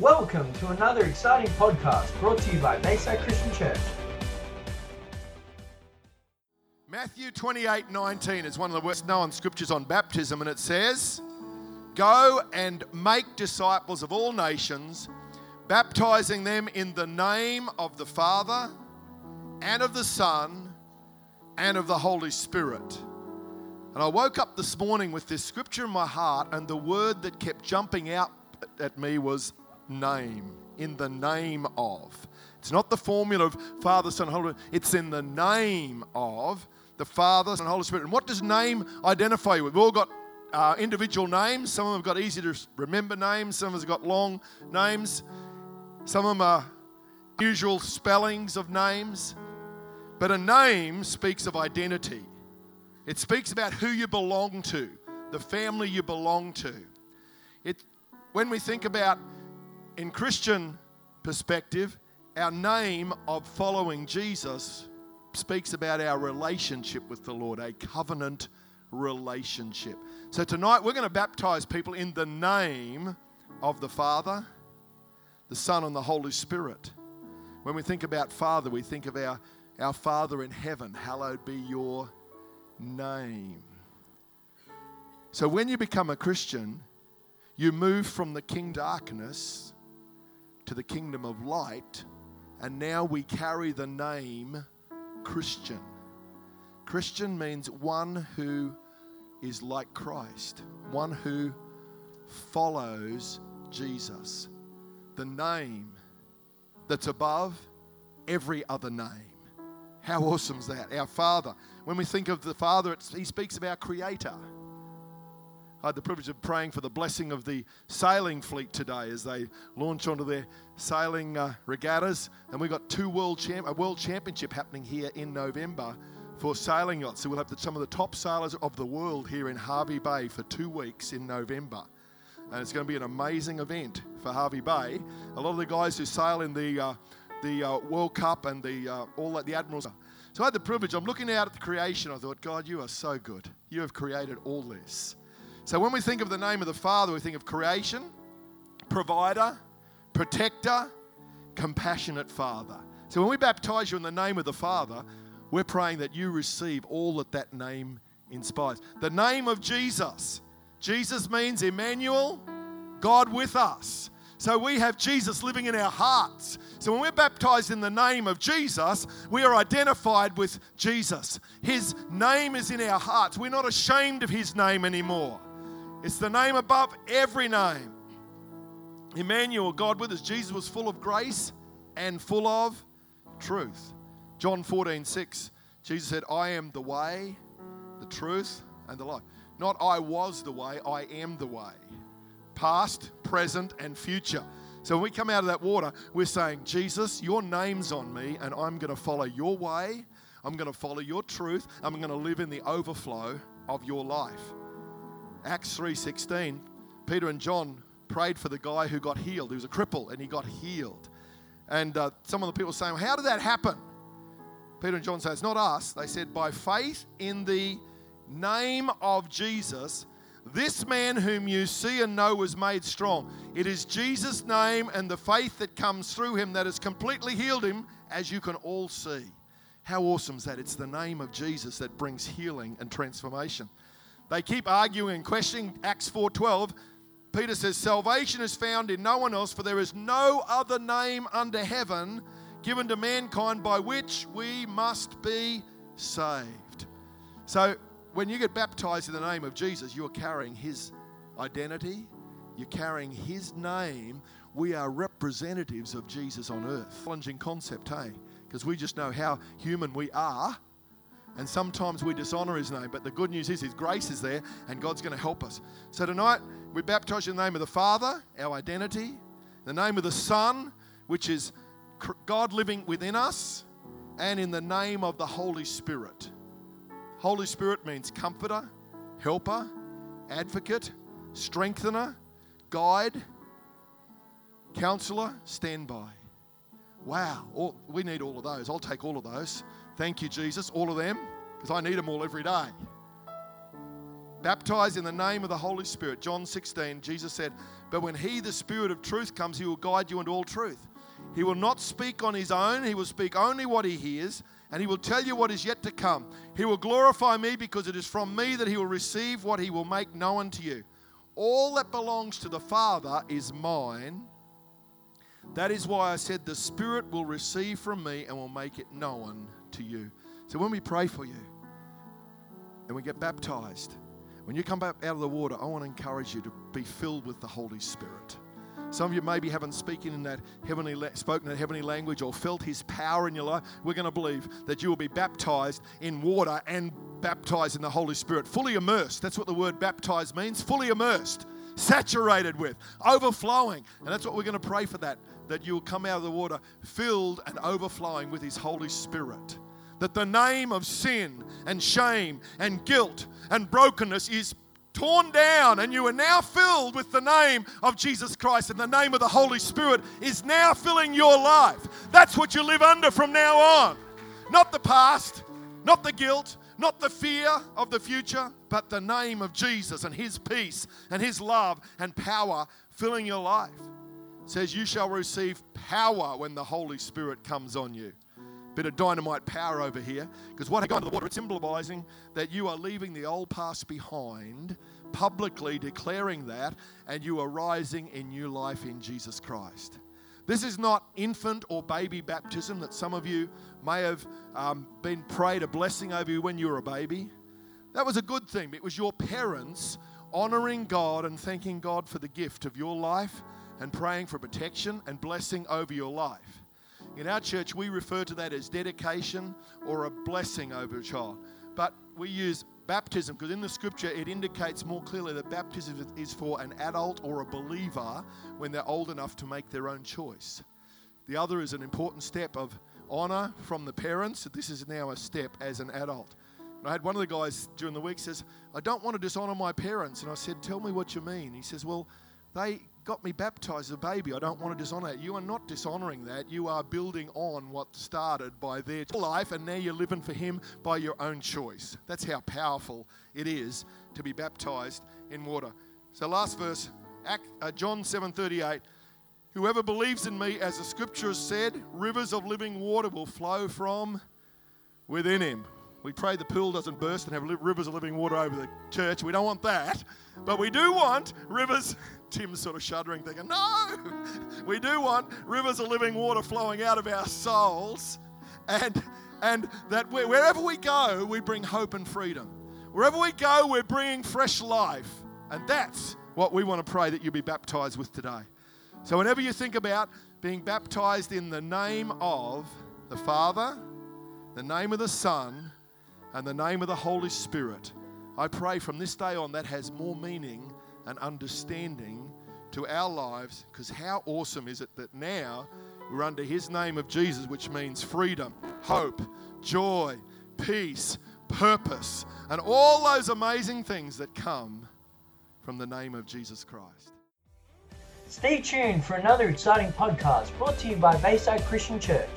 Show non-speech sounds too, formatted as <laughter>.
Welcome to another exciting podcast brought to you by Bayside Christian Church. Matthew 28 19 is one of the worst known scriptures on baptism, and it says, Go and make disciples of all nations, baptizing them in the name of the Father, and of the Son, and of the Holy Spirit. And I woke up this morning with this scripture in my heart, and the word that kept jumping out at me was name. In the name of. It's not the formula of Father, Son, Holy Spirit. It's in the name of the Father, Son, Holy Spirit. And what does name identify with? We've all got uh, individual names. Some of them have got easy to remember names. Some of us have got long names. Some of them are usual spellings of names. But a name speaks of identity. It speaks about who you belong to, the family you belong to. It, when we think about, in Christian perspective, our name of following Jesus speaks about our relationship with the Lord, a covenant relationship. So tonight we're going to baptize people in the name of the Father, the Son, and the Holy Spirit. When we think about Father, we think of our, our Father in heaven. Hallowed be your name. So when you become a Christian, you move from the king darkness to the kingdom of light, and now we carry the name Christian. Christian means one who is like Christ, one who follows Jesus. The name that's above every other name. How awesome is that? Our Father. When we think of the Father, he speaks of our Creator. I had the privilege of praying for the blessing of the sailing fleet today as they launch onto their sailing uh, regattas. And we've got two world champ- a world championship happening here in November for sailing yachts. So we'll have the, some of the top sailors of the world here in Hervey Bay for two weeks in November. And it's going to be an amazing event for Hervey Bay. A lot of the guys who sail in the, uh, the uh, World Cup and the, uh, all that, the Admirals. So I had the privilege, I'm looking out at the creation. I thought, God, you are so good. You have created all this. So when we think of the name of the Father, we think of creation, provider, protector, compassionate Father. So when we baptize you in the name of the Father, we're praying that you receive all that that name inspires. The name of Jesus. Jesus means Emmanuel, God with us. So we have Jesus living in our hearts. So when we're baptized in the name of Jesus, we are identified with Jesus. His name is in our hearts. We're not ashamed of his name anymore. It's the name above every name. Emmanuel, God with us. Jesus was full of grace and full of truth. John 14, 6, Jesus said, I am the way, the truth, and the life. Not I was the way, I am the way. Past, present, and future. So when we come out of that water, we're saying, Jesus, your name's on me, and I'm going to follow your way. I'm going to follow your truth. I'm going to live in the overflow of your life. Acts 3:16, Peter and John prayed for the guy who got healed. He was a cripple and he got healed. And uh, some of the people saying, "How did that happen?" Peter and John said, "It's not us." They said, "By faith in the name of Jesus, this man whom you see and know was made strong. It is Jesus' name and the faith that comes through him that has completely healed him, as you can all see." How awesome is that? It's the name of Jesus that brings healing and transformation. They keep arguing and questioning Acts 4:12. Peter says, "Salvation is found in no one else, for there is no other name under heaven given to mankind by which we must be saved." So, when you get baptized in the name of Jesus, you're carrying his identity, you're carrying his name. We are representatives of Jesus on earth. Challenging concept, hey? Because we just know how human we are and sometimes we dishonor his name, but the good news is his grace is there and God's going to help us. So tonight, we baptize in the name of the Father, our identity, the name of the Son, which is God living within us, and in the name of the Holy Spirit. Holy Spirit means comforter, helper, advocate, strengthener, guide, counselor, standby. Wow, all, we need all of those. I'll take all of those. Thank you, Jesus, all of them, because I need them all every day. Baptize in the name of the Holy Spirit. John 16, Jesus said, But when He, the Spirit of truth, comes, He will guide you into all truth. He will not speak on His own, He will speak only what He hears, and He will tell you what is yet to come. He will glorify me because it is from me that He will receive what He will make known to you. All that belongs to the Father is mine. That is why I said, The Spirit will receive from me and will make it known to you. So when we pray for you and we get baptized, when you come back out of the water, I want to encourage you to be filled with the Holy Spirit. Some of you maybe haven't spoken in that heavenly spoken that heavenly language or felt His power in your life. We're going to believe that you will be baptized in water and baptized in the Holy Spirit, fully immersed. That's what the word baptized means. Fully immersed, saturated with, overflowing, and that's what we're going to pray for that. That you will come out of the water filled and overflowing with His Holy Spirit that the name of sin and shame and guilt and brokenness is torn down and you are now filled with the name of Jesus Christ and the name of the Holy Spirit is now filling your life. That's what you live under from now on. Not the past, not the guilt, not the fear of the future, but the name of Jesus and his peace and his love and power filling your life. Says you shall receive power when the Holy Spirit comes on you. Bit of dynamite power over here. Because what I got into the water, it's symbolizing that you are leaving the old past behind, publicly declaring that, and you are rising in new life in Jesus Christ. This is not infant or baby baptism that some of you may have um, been prayed a blessing over you when you were a baby. That was a good thing. It was your parents honoring God and thanking God for the gift of your life and praying for protection and blessing over your life. In our church, we refer to that as dedication or a blessing over a child. But we use baptism because in the scripture it indicates more clearly that baptism is for an adult or a believer when they're old enough to make their own choice. The other is an important step of honor from the parents. This is now a step as an adult. And I had one of the guys during the week says, I don't want to dishonor my parents. And I said, Tell me what you mean. He says, Well, they got me baptized as a baby. I don't want to dishonor that. You are not dishonoring that. You are building on what started by their life, and now you're living for Him by your own choice. That's how powerful it is to be baptized in water. So, last verse, uh, John 7:38. Whoever believes in me, as the scripture has said, rivers of living water will flow from within him. We pray the pool doesn't burst and have rivers of living water over the church. We don't want that. But we do want rivers Tim's sort of shuddering, thinking, No, <laughs> we do want rivers of living water flowing out of our souls. And, and that wherever we go, we bring hope and freedom. Wherever we go, we're bringing fresh life. And that's what we want to pray that you be baptized with today. So, whenever you think about being baptized in the name of the Father, the name of the Son, and the name of the Holy Spirit, I pray from this day on that has more meaning and understanding to our lives because how awesome is it that now we're under His name of Jesus, which means freedom, hope, joy, peace, purpose, and all those amazing things that come from the name of Jesus Christ. Stay tuned for another exciting podcast brought to you by Bayside Christian Church.